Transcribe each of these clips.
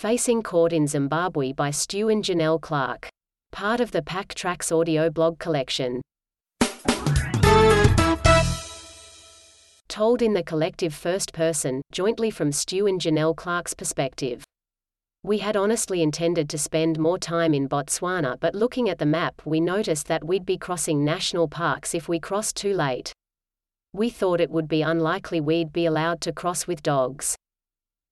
Facing Court in Zimbabwe by Stu and Janelle Clark. Part of the Pack Tracks audio blog collection. Told in the collective first person, jointly from Stu and Janelle Clark's perspective. We had honestly intended to spend more time in Botswana, but looking at the map, we noticed that we'd be crossing national parks if we crossed too late. We thought it would be unlikely we'd be allowed to cross with dogs.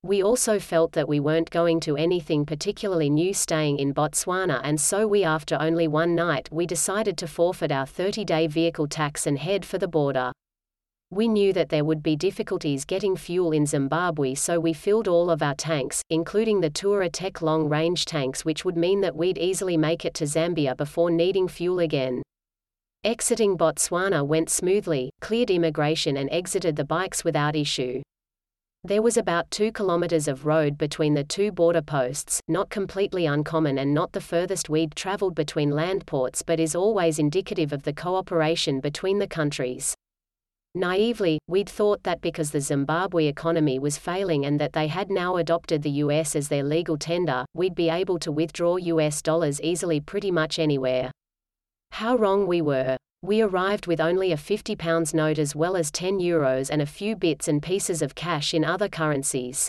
We also felt that we weren't going to anything particularly new staying in Botswana and so we after only one night we decided to forfeit our 30-day vehicle tax and head for the border. We knew that there would be difficulties getting fuel in Zimbabwe so we filled all of our tanks, including the Touratech long-range tanks which would mean that we'd easily make it to Zambia before needing fuel again. Exiting Botswana went smoothly, cleared immigration and exited the bikes without issue. There was about 2 kilometers of road between the two border posts, not completely uncommon and not the furthest we'd traveled between land ports but is always indicative of the cooperation between the countries. Naively, we'd thought that because the Zimbabwe economy was failing and that they had now adopted the US as their legal tender, we'd be able to withdraw US dollars easily pretty much anywhere. How wrong we were. We arrived with only a £50 note as well as 10 euros and a few bits and pieces of cash in other currencies.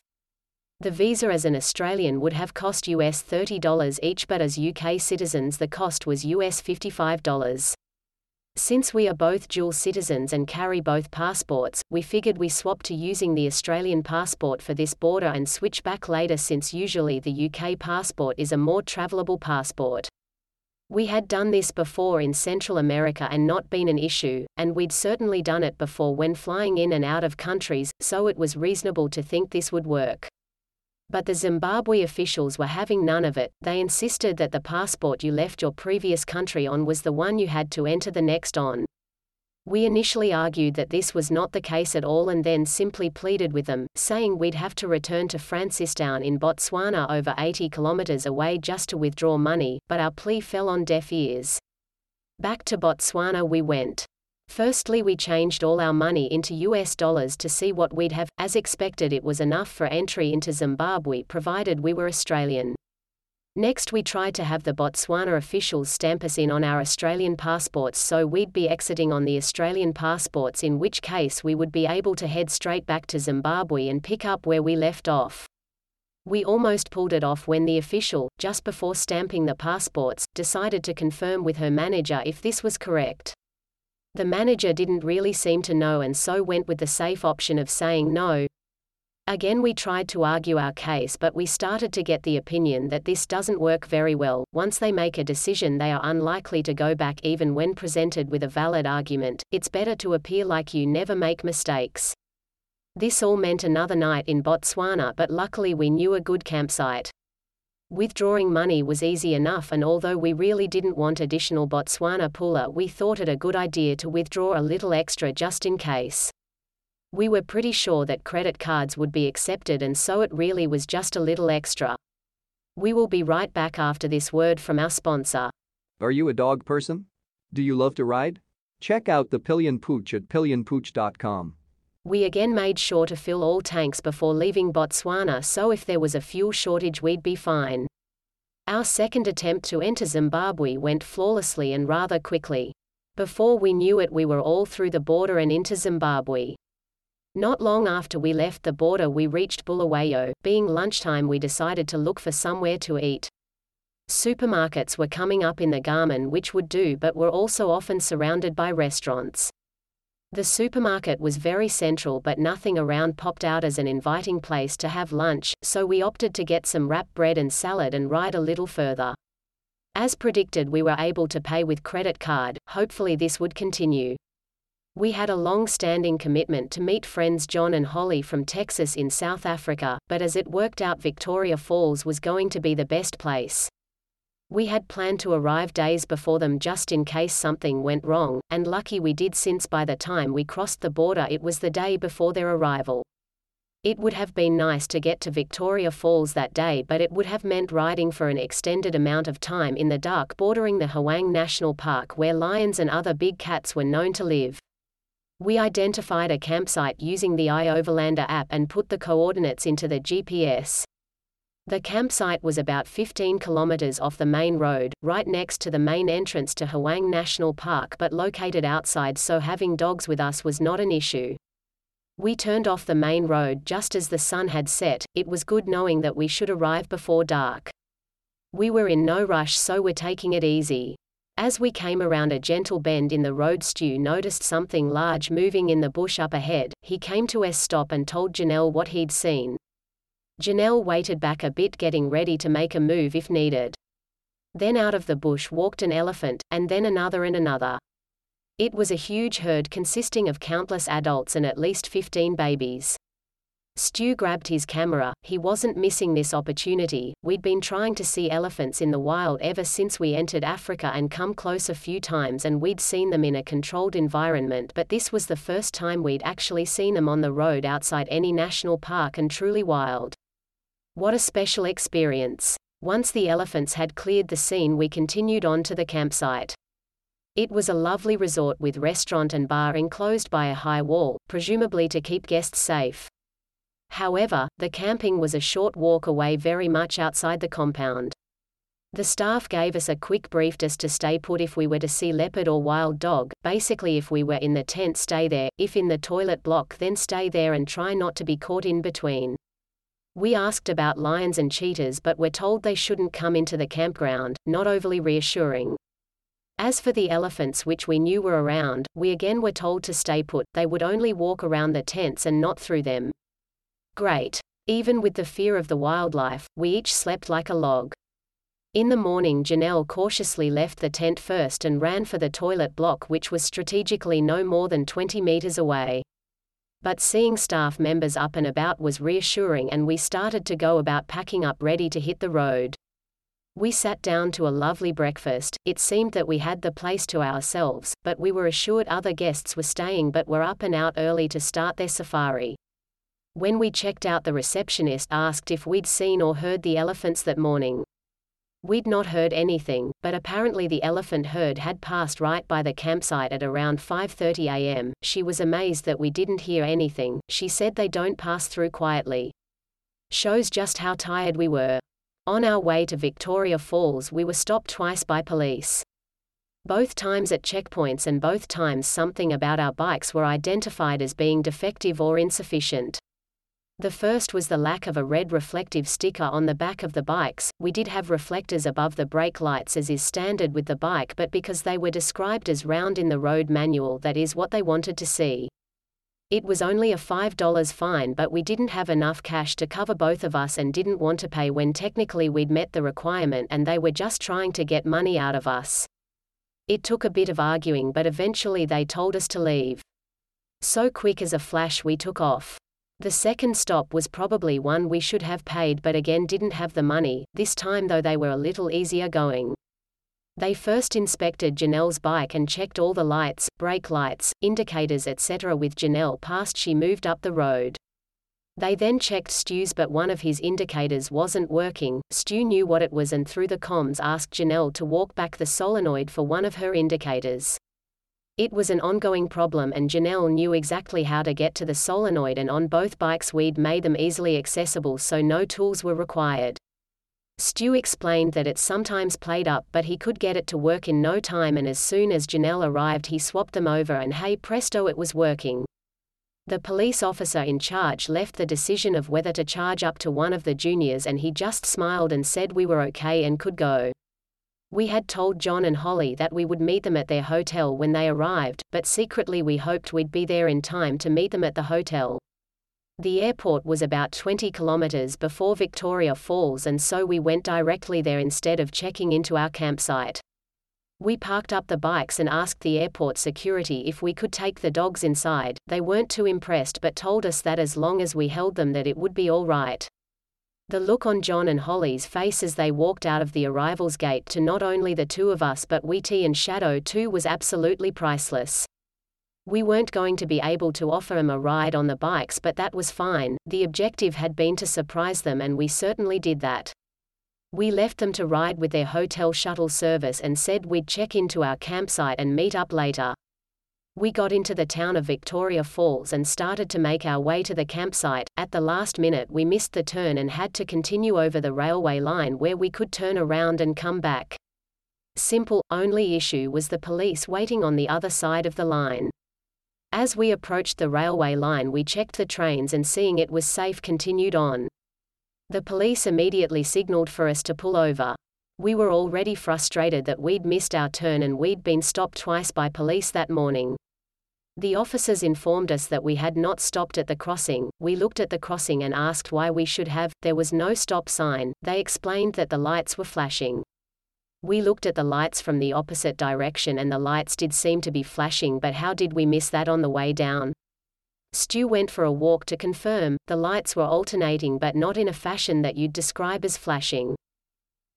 The visa as an Australian would have cost US $30 each but as UK citizens the cost was US $55. Since we are both dual citizens and carry both passports, we figured we swap to using the Australian passport for this border and switch back later since usually the UK passport is a more travelable passport. We had done this before in Central America and not been an issue, and we'd certainly done it before when flying in and out of countries, so it was reasonable to think this would work. But the Zimbabwe officials were having none of it, they insisted that the passport you left your previous country on was the one you had to enter the next on. We initially argued that this was not the case at all and then simply pleaded with them, saying we'd have to return to Francistown in Botswana over 80 kilometers away just to withdraw money, but our plea fell on deaf ears. Back to Botswana we went. Firstly we changed all our money into US dollars to see what we'd have, as expected it was enough for entry into Zimbabwe provided we were Australian. Next we tried to have the Botswana officials stamp us in on our Australian passports so we'd be exiting on the Australian passports in which case we would be able to head straight back to Zimbabwe and pick up where we left off. We almost pulled it off when the official, just before stamping the passports, decided to confirm with her manager if this was correct. The manager didn't really seem to know and so went with the safe option of saying no. Again, we tried to argue our case, but we started to get the opinion that this doesn't work very well. Once they make a decision, they are unlikely to go back even when presented with a valid argument. It's better to appear like you never make mistakes. This all meant another night in Botswana, but luckily we knew a good campsite. Withdrawing money was easy enough and although we really didn't want additional Botswana pula we thought it a good idea to withdraw a little extra just in case. We were pretty sure that credit cards would be accepted and so it really was just a little extra. We will be right back after this word from our sponsor. Are you a dog person? Do you love to ride? Check out the Pillion Pooch at pillionpooch.com. We again made sure to fill all tanks before leaving Botswana so if there was a fuel shortage we'd be fine. Our second attempt to enter Zimbabwe went flawlessly and rather quickly. Before we knew it we were all through the border and into Zimbabwe. Not long after we left the border we reached Bulawayo, being lunchtime we decided to look for somewhere to eat. Supermarkets were coming up in the Garmin which would do but were also often surrounded by restaurants. The supermarket was very central but nothing around popped out as an inviting place to have lunch, so we opted to get some wrap bread and salad and ride a little further. As predicted we were able to pay with credit card, hopefully this would continue. We had a long-standing commitment to meet friends John and Holly from Texas in South Africa, but as it worked out Victoria Falls was going to be the best place. We had planned to arrive days before them just in case something went wrong, and lucky we did since by the time we crossed the border it was the day before their arrival. It would have been nice to get to Victoria Falls that day but it would have meant riding for an extended amount of time in the dark bordering the Hwange National Park where lions and other big cats were known to live. We identified a campsite using the iOverlander app and put the coordinates into the GPS. The campsite was about 15 kilometers off the main road, right next to the main entrance to Hwange National Park but located outside so having dogs with us was not an issue. We turned off the main road just as the sun had set, it was good knowing that we should arrive before dark. We were in no rush so we're taking it easy. As we came around a gentle bend in the road Stu noticed something large moving in the bush up ahead, he came to a stop and told Janelle what he'd seen. Janelle waited back a bit getting ready to make a move if needed. Then out of the bush walked an elephant, and then another and another. It was a huge herd consisting of countless adults and at least 15 babies. Stu grabbed his camera, he wasn't missing this opportunity, we'd been trying to see elephants in the wild ever since we entered Africa and come close a few times and we'd seen them in a controlled environment but this was the first time we'd actually seen them on the road outside any national park and truly wild. What a special experience. Once the elephants had cleared the scene we continued on to the campsite. It was a lovely resort with restaurant and bar enclosed by a high wall, presumably to keep guests safe. However, the camping was a short walk away very much outside the compound. The staff gave us a quick brief just to stay put if we were to see leopard or wild dog, basically if we were in the tent stay there, if in the toilet block then stay there and try not to be caught in between. We asked about lions and cheetahs but were told they shouldn't come into the campground, not overly reassuring. As for the elephants which we knew were around, we again were told to stay put, they would only walk around the tents and not through them. Great. Even with the fear of the wildlife, we each slept like a log. In the morning Janelle cautiously left the tent first and ran for the toilet block which was strategically no more than 20 meters away. But seeing staff members up and about was reassuring and we started to go about packing up ready to hit the road. We sat down to a lovely breakfast, it seemed that we had the place to ourselves, but we were assured other guests were staying but were up and out early to start their safari. When we checked out the receptionist asked if we'd seen or heard the elephants that morning. We'd not heard anything, but apparently the elephant herd had passed right by the campsite at around 5:30 a.m. She was amazed that we didn't hear anything. She said they don't pass through quietly. Shows just how tired we were. On our way to Victoria Falls, we were stopped twice by police. Both times at checkpoints and both times something about our bikes were identified as being defective or insufficient. The first was the lack of a red reflective sticker on the back of the bikes. We did have reflectors above the brake lights as is standard with the bike, but because they were described as round in the road manual, that is what they wanted to see. It was only a $5 fine, but we didn't have enough cash to cover both of us and didn't want to pay when technically we'd met the requirement and they were just trying to get money out of us. It took a bit of arguing, but eventually they told us to leave. So quick as a flash, we took off. The second stop was probably one we should have paid but again didn't have the money, this time though they were a little easier going. They first inspected Janelle's bike and checked all the lights, brake lights, indicators etc. with Janelle past she moved up the road. They then checked Stu's but one of his indicators wasn't working, Stu knew what it was and through the comms asked Janelle to walk back the solenoid for one of her indicators. It was an ongoing problem and Janelle knew exactly how to get to the solenoid and on both bikes we'd made them easily accessible so no tools were required. Stu explained that it sometimes played up but he could get it to work in no time and as soon as Janelle arrived he swapped them over and hey presto it was working. The police officer in charge left the decision of whether to charge up to one of the juniors and he just smiled and said we were okay and could go. We had told John and Holly that we would meet them at their hotel when they arrived, but secretly we hoped we'd be there in time to meet them at the hotel. The airport was about 20 kilometers before Victoria Falls and so we went directly there instead of checking into our campsite. We parked up the bikes and asked the airport security if we could take the dogs inside. They weren't too impressed but told us that as long as we held them that it would be all right. The look on John and Holly's face as they walked out of the arrivals gate to not only the two of us but Wheaty and Shadow too was absolutely priceless. We weren't going to be able to offer them a ride on the bikes but that was fine, the objective had been to surprise them and we certainly did that. We left them to ride with their hotel shuttle service and said we'd check into our campsite and meet up later. We got into the town of Victoria Falls and started to make our way to the campsite. At the last minute, we missed the turn and had to continue over the railway line where we could turn around and come back. Simple, only issue was the police waiting on the other side of the line. As we approached the railway line, we checked the trains and seeing it was safe, continued on. The police immediately signaled for us to pull over. We were already frustrated that we'd missed our turn and we'd been stopped twice by police that morning. The officers informed us that we had not stopped at the crossing. We looked at the crossing and asked why we should have. There was no stop sign. They explained that the lights were flashing. We looked at the lights from the opposite direction and the lights did seem to be flashing, but how did we miss that on the way down? Stu went for a walk to confirm, the lights were alternating but not in a fashion that you'd describe as flashing.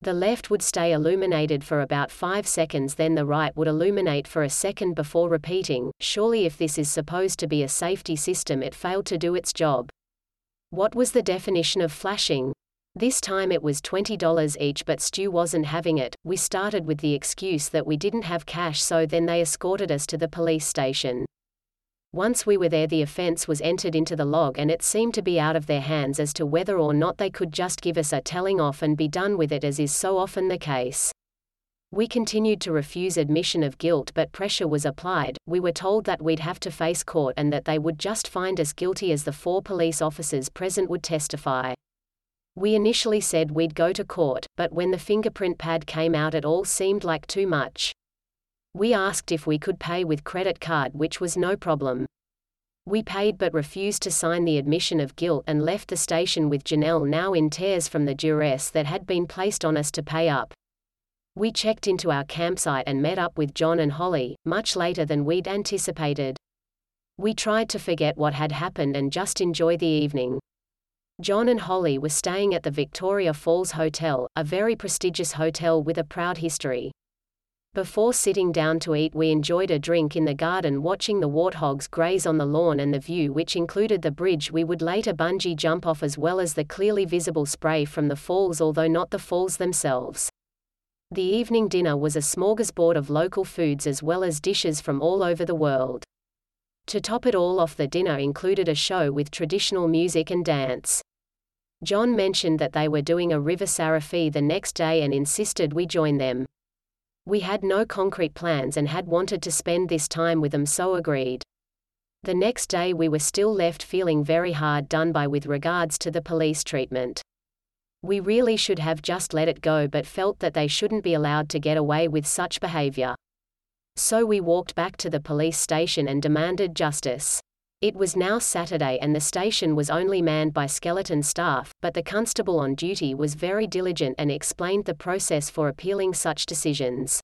The left would stay illuminated for about 5 seconds then the right would illuminate for a second before repeating. Surely if this is supposed to be a safety system it failed to do its job. What was the definition of flashing? This time it was $20 each but Stu wasn't having it. We started with the excuse that we didn't have cash so then they escorted us to the police station. Once we were there the offense was entered into the log and it seemed to be out of their hands as to whether or not they could just give us a telling off and be done with it as is so often the case. We continued to refuse admission of guilt but pressure was applied, we were told that we'd have to face court and that they would just find us guilty as the four police officers present would testify. We initially said we'd go to court, but when the fingerprint pad came out it all seemed like too much. We asked if we could pay with credit card which was no problem. We paid but refused to sign the admission of guilt and left the station with Janelle now in tears from the duress that had been placed on us to pay up. We checked into our campsite and met up with John and Holly, much later than we'd anticipated. We tried to forget what had happened and just enjoy the evening. John and Holly were staying at the Victoria Falls Hotel, a very prestigious hotel with a proud history. Before sitting down to eat, we enjoyed a drink in the garden watching the warthogs graze on the lawn and the view, which included the bridge we would later bungee jump off, as well as the clearly visible spray from the falls, although not the falls themselves. The evening dinner was a smorgasbord of local foods as well as dishes from all over the world. To top it all off, the dinner included a show with traditional music and dance. John mentioned that they were doing a river sarafi the next day and insisted we join them. We had no concrete plans and had wanted to spend this time with them so agreed. The next day we were still left feeling very hard done by with regards to the police treatment. We really should have just let it go but felt that they shouldn't be allowed to get away with such behavior. So we walked back to the police station and demanded justice. It was now Saturday and the station was only manned by skeleton staff, but the constable on duty was very diligent and explained the process for appealing such decisions.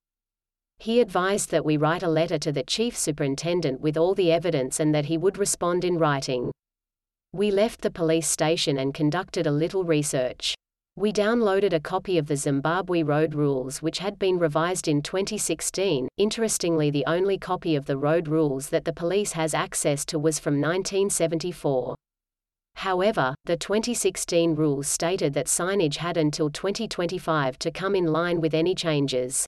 He advised that we write a letter to the chief superintendent with all the evidence and that he would respond in writing. We left the police station and conducted a little research. We downloaded a copy of the Zimbabwe Road Rules which had been revised in 2016. Interestingly, the only copy of the road rules that the police has access to was from 1974. However, the 2016 rules stated that signage had until 2025 to come in line with any changes.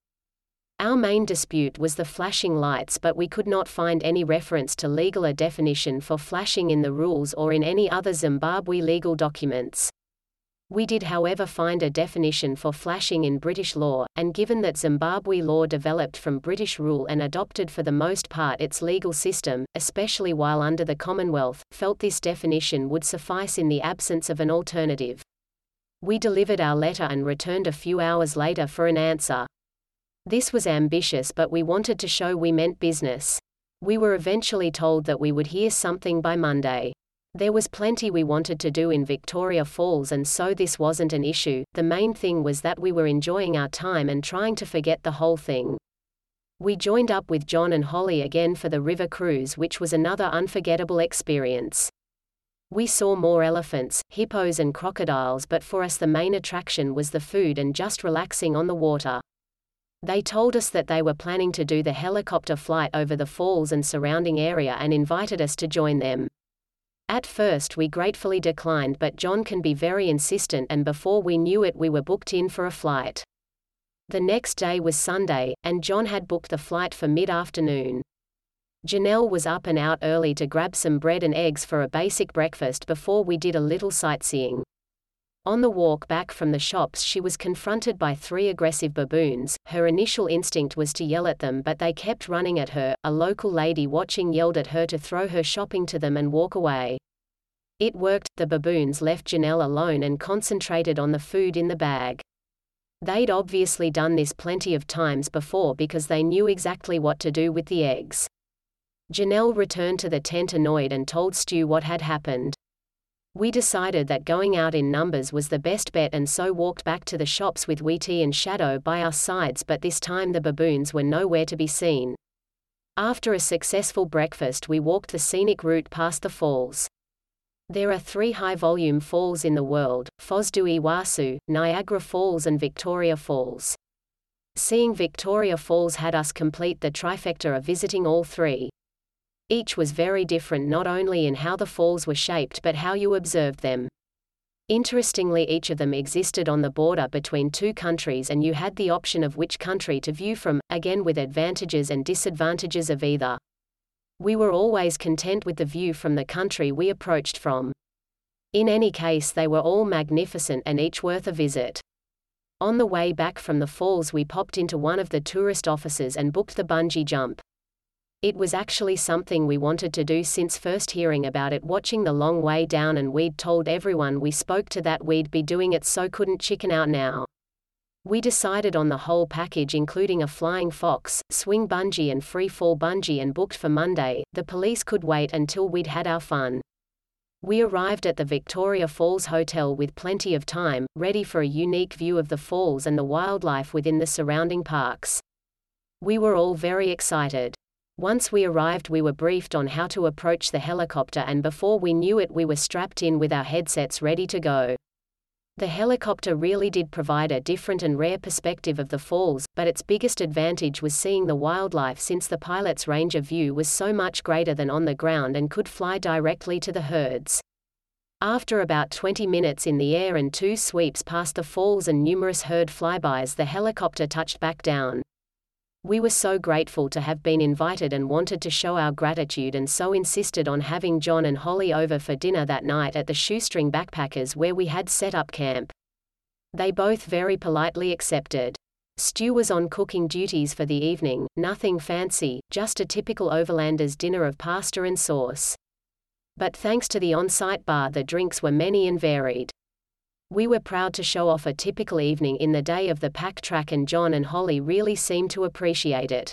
Our main dispute was the flashing lights but we could not find any reference to legal a definition for flashing in the rules or in any other Zimbabwe legal documents. We did however find a definition for flashing in British law, and given that Zimbabwe law developed from British rule and adopted for the most part its legal system, especially while under the Commonwealth, felt this definition would suffice in the absence of an alternative. We delivered our letter and returned a few hours later for an answer. This was ambitious but we wanted to show we meant business. We were eventually told that we would hear something by Monday. There was plenty we wanted to do in Victoria Falls and so this wasn't an issue, the main thing was that we were enjoying our time and trying to forget the whole thing. We joined up with John and Holly again for the river cruise which was another unforgettable experience. We saw more elephants, hippos and crocodiles but for us the main attraction was the food and just relaxing on the water. They told us that they were planning to do the helicopter flight over the falls and surrounding area and invited us to join them. At first we gratefully declined but John can be very insistent and before we knew it we were booked in for a flight. The next day was Sunday, and John had booked the flight for mid-afternoon. Janelle was up and out early to grab some bread and eggs for a basic breakfast before we did a little sightseeing. On the walk back from the shops she was confronted by three aggressive baboons, her initial instinct was to yell at them but they kept running at her, a local lady watching yelled at her to throw her shopping to them and walk away. It worked, the baboons left Janelle alone and concentrated on the food in the bag. They'd obviously done this plenty of times before because they knew exactly what to do with the eggs. Janelle returned to the tent annoyed and told Stu what had happened. We decided that going out in numbers was the best bet and so walked back to the shops with Wheaty and Shadow by our sides but this time the baboons were nowhere to be seen. After a successful breakfast we walked the scenic route past the falls. There are three high-volume falls in the world, Foz do Iguaçu, Niagara Falls and Victoria Falls. Seeing Victoria Falls had us complete the trifecta of visiting all three. Each was very different not only in how the falls were shaped but how you observed them. Interestingly each of them existed on the border between two countries and you had the option of which country to view from, again with advantages and disadvantages of either. We were always content with the view from the country we approached from. In any case they were all magnificent and each worth a visit. On the way back from the falls we popped into one of the tourist offices and booked the bungee jump. It was actually something we wanted to do since first hearing about it watching the long way down and we'd told everyone we spoke to that we'd be doing it so couldn't chicken out now. We decided on the whole package including a flying fox, swing bungee and free fall bungee and booked for Monday. The police could wait until we'd had our fun. We arrived at the Victoria Falls Hotel with plenty of time, ready for a unique view of the falls and the wildlife within the surrounding parks. We were all very excited. Once we arrived we were briefed on how to approach the helicopter and before we knew it we were strapped in with our headsets ready to go. The helicopter really did provide a different and rare perspective of the falls, but its biggest advantage was seeing the wildlife since the pilot's range of view was so much greater than on the ground and could fly directly to the herds. After about 20 minutes in the air and two sweeps past the falls and numerous herd flybys the helicopter touched back down. We were so grateful to have been invited and wanted to show our gratitude and so insisted on having John and Holly over for dinner that night at the Shoestring Backpackers where we had set up camp. They both very politely accepted. Stu was on cooking duties for the evening, nothing fancy, just a typical overlander's dinner of pasta and sauce. But thanks to the on-site bar the drinks were many and varied. We were proud to show off a typical evening in the day of the pack track and John and Holly really seemed to appreciate it.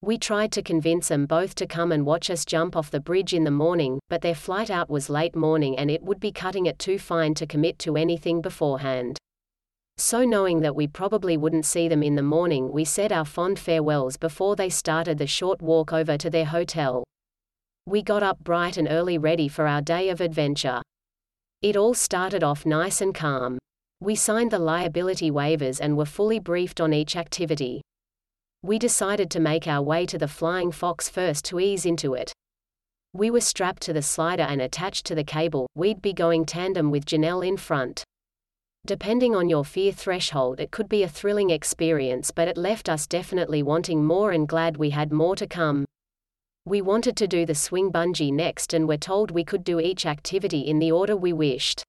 We tried to convince them both to come and watch us jump off the bridge in the morning, but their flight out was late morning and it would be cutting it too fine to commit to anything beforehand. So knowing that we probably wouldn't see them in the morning we said our fond farewells before they started the short walk over to their hotel. We got up bright and early ready for our day of adventure. It all started off nice and calm. We signed the liability waivers and were fully briefed on each activity. We decided to make our way to the Flying Fox first to ease into it. We were strapped to the slider and attached to the cable, we'd be going tandem with Janelle in front. Depending on your fear threshold, it could be a thrilling experience, but it left us definitely wanting more and glad we had more to come. We wanted to do the swing bungee next and were told we could do each activity in the order we wished.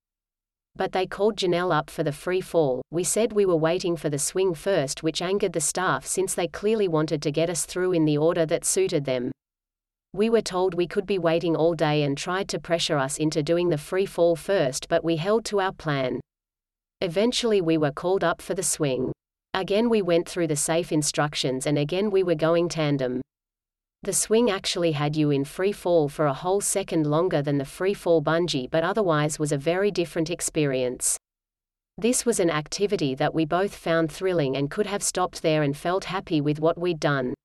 But they called Janelle up for the free fall. We said we were waiting for the swing first, which angered the staff since they clearly wanted to get us through in the order that suited them. We were told we could be waiting all day and tried to pressure us into doing the free fall first, but we held to our plan. Eventually, we were called up for the swing. Again, we went through the safe instructions and again, we were going tandem. The swing actually had you in free fall for a whole second longer than the free fall bungee but otherwise was a very different experience. This was an activity that we both found thrilling and could have stopped there and felt happy with what we'd done.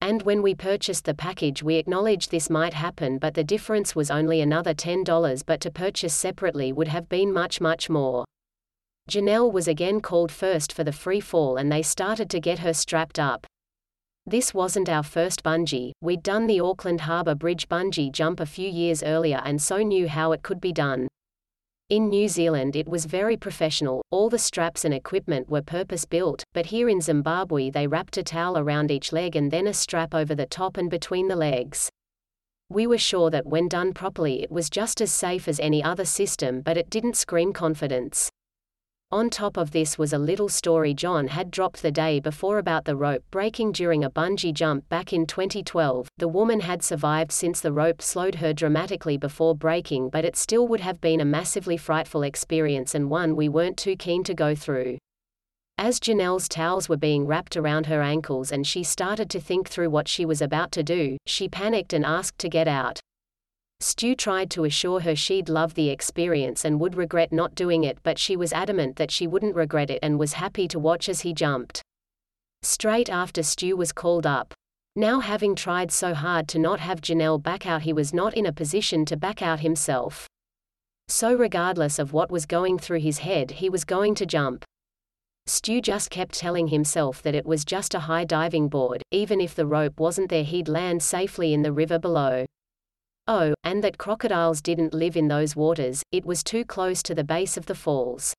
And when we purchased the package we acknowledged this might happen but the difference was only another $10 but to purchase separately would have been much much more. Janelle was again called first for the free fall and they started to get her strapped up. This wasn't our first bungee, we'd done the Auckland Harbour Bridge bungee jump a few years earlier and so knew how it could be done. In New Zealand it was very professional, all the straps and equipment were purpose-built, but here in Zimbabwe they wrapped a towel around each leg and then a strap over the top and between the legs. We were sure that when done properly it was just as safe as any other system but it didn't scream confidence. On top of this was a little story John had dropped the day before about the rope breaking during a bungee jump back in 2012. The woman had survived since the rope slowed her dramatically before breaking, but it still would have been a massively frightful experience and one we weren't too keen to go through. As Janelle's towels were being wrapped around her ankles and she started to think through what she was about to do, she panicked and asked to get out. Stu tried to assure her she'd love the experience and would regret not doing it, but she was adamant that she wouldn't regret it and was happy to watch as he jumped. Straight after Stu was called up. Now, having tried so hard to not have Janelle back out, he was not in a position to back out himself. So, regardless of what was going through his head, he was going to jump. Stu just kept telling himself that it was just a high diving board, even if the rope wasn't there, he'd land safely in the river below. Oh, and that crocodiles didn't live in those waters, it was too close to the base of the falls.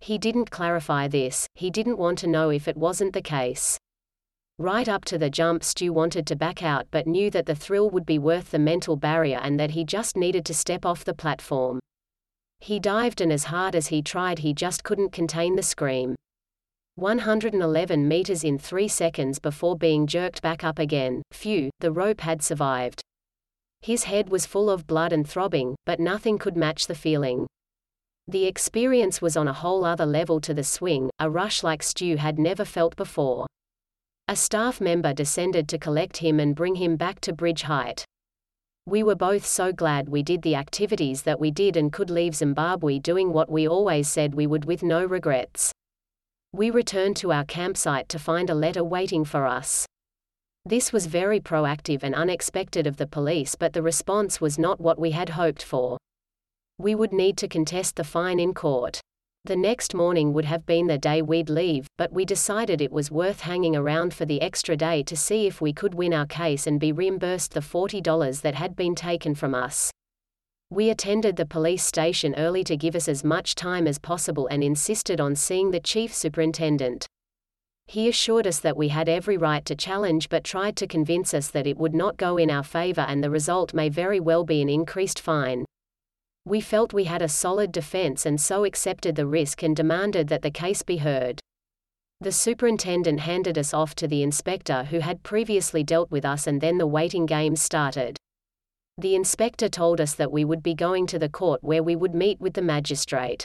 He didn't clarify this, he didn't want to know if it wasn't the case. Right up to the jump, Stu wanted to back out but knew that the thrill would be worth the mental barrier and that he just needed to step off the platform. He dived, and as hard as he tried, he just couldn't contain the scream. 111 meters in three seconds before being jerked back up again. Phew, the rope had survived. His head was full of blood and throbbing, but nothing could match the feeling. The experience was on a whole other level to the swing, a rush like Stu had never felt before. A staff member descended to collect him and bring him back to bridge height. We were both so glad we did the activities that we did and could leave Zimbabwe doing what we always said we would with no regrets. We returned to our campsite to find a letter waiting for us. This was very proactive and unexpected of the police, but the response was not what we had hoped for. We would need to contest the fine in court. The next morning would have been the day we'd leave, but we decided it was worth hanging around for the extra day to see if we could win our case and be reimbursed the $40 that had been taken from us. We attended the police station early to give us as much time as possible and insisted on seeing the chief superintendent. He assured us that we had every right to challenge but tried to convince us that it would not go in our favor and the result may very well be an increased fine. We felt we had a solid defense and so accepted the risk and demanded that the case be heard. The superintendent handed us off to the inspector who had previously dealt with us and then the waiting game started. The inspector told us that we would be going to the court where we would meet with the magistrate.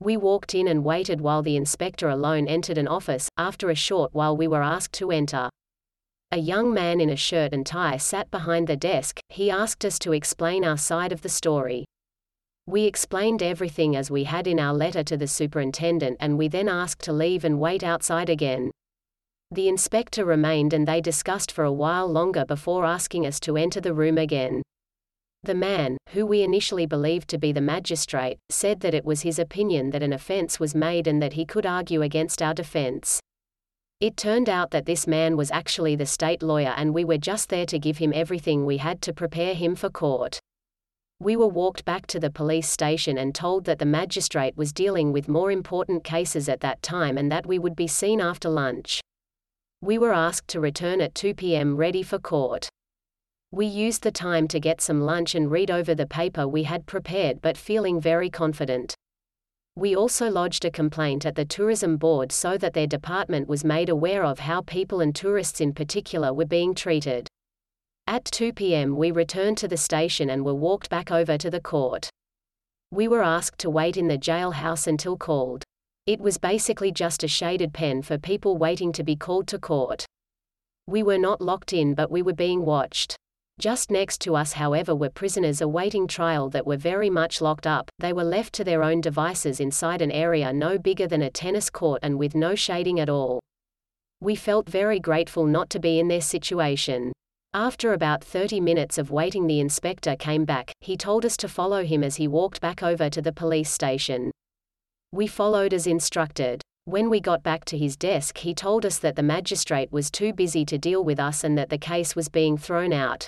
We walked in and waited while the inspector alone entered an office, after a short while we were asked to enter. A young man in a shirt and tie sat behind the desk, he asked us to explain our side of the story. We explained everything as we had in our letter to the superintendent and we then asked to leave and wait outside again. The inspector remained and they discussed for a while longer before asking us to enter the room again. The man, who we initially believed to be the magistrate, said that it was his opinion that an offense was made and that he could argue against our defense. It turned out that this man was actually the state lawyer and we were just there to give him everything we had to prepare him for court. We were walked back to the police station and told that the magistrate was dealing with more important cases at that time and that we would be seen after lunch. We were asked to return at 2 p.m. ready for court. We used the time to get some lunch and read over the paper we had prepared but feeling very confident. We also lodged a complaint at the tourism board so that their department was made aware of how people and tourists in particular were being treated. At 2 p.m., we returned to the station and were walked back over to the court. We were asked to wait in the jailhouse until called. It was basically just a shaded pen for people waiting to be called to court. We were not locked in, but we were being watched. Just next to us, however, were prisoners awaiting trial that were very much locked up. They were left to their own devices inside an area no bigger than a tennis court and with no shading at all. We felt very grateful not to be in their situation. After about 30 minutes of waiting, the inspector came back. He told us to follow him as he walked back over to the police station. We followed as instructed. When we got back to his desk, he told us that the magistrate was too busy to deal with us and that the case was being thrown out.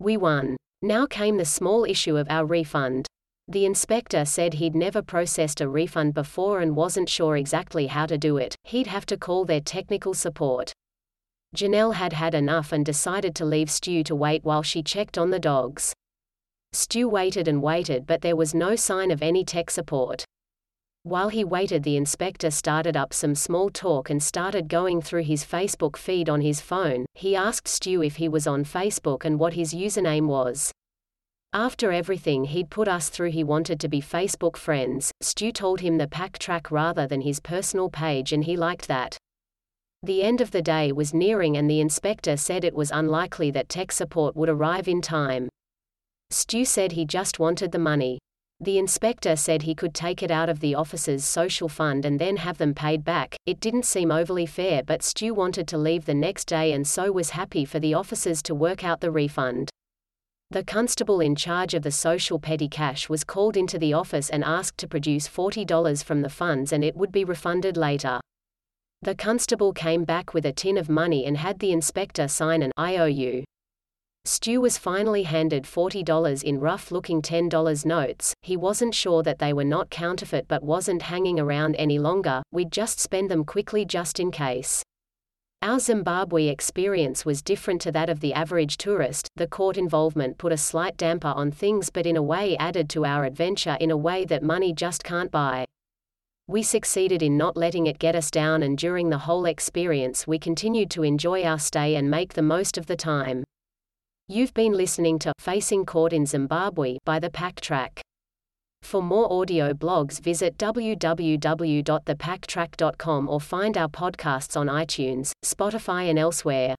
We won. Now came the small issue of our refund. The inspector said he'd never processed a refund before and wasn't sure exactly how to do it, he'd have to call their technical support. Janelle had had enough and decided to leave Stu to wait while she checked on the dogs. Stu waited and waited but there was no sign of any tech support. While he waited the inspector started up some small talk and started going through his Facebook feed on his phone. He asked Stu if he was on Facebook and what his username was. After everything he'd put us through he wanted to be Facebook friends, Stu told him the pack track rather than his personal page and he liked that. The end of the day was nearing and the inspector said it was unlikely that tech support would arrive in time. Stu said he just wanted the money. The inspector said he could take it out of the officer's social fund and then have them paid back. It didn't seem overly fair, but Stu wanted to leave the next day and so was happy for the officers to work out the refund. The constable in charge of the social petty cash was called into the office and asked to produce $40 from the funds and it would be refunded later. The constable came back with a tin of money and had the inspector sign an IOU. Stu was finally handed $40 in rough-looking $10 notes, he wasn't sure that they were not counterfeit but wasn't hanging around any longer, we'd just spend them quickly just in case. Our Zimbabwe experience was different to that of the average tourist, the court involvement put a slight damper on things but in a way added to our adventure in a way that money just can't buy. We succeeded in not letting it get us down and during the whole experience we continued to enjoy our stay and make the most of the time. You've been listening to Facing Court in Zimbabwe by the Pack Track. For more audio blogs, visit www.thepacktrack.com or find our podcasts on iTunes, Spotify, and elsewhere.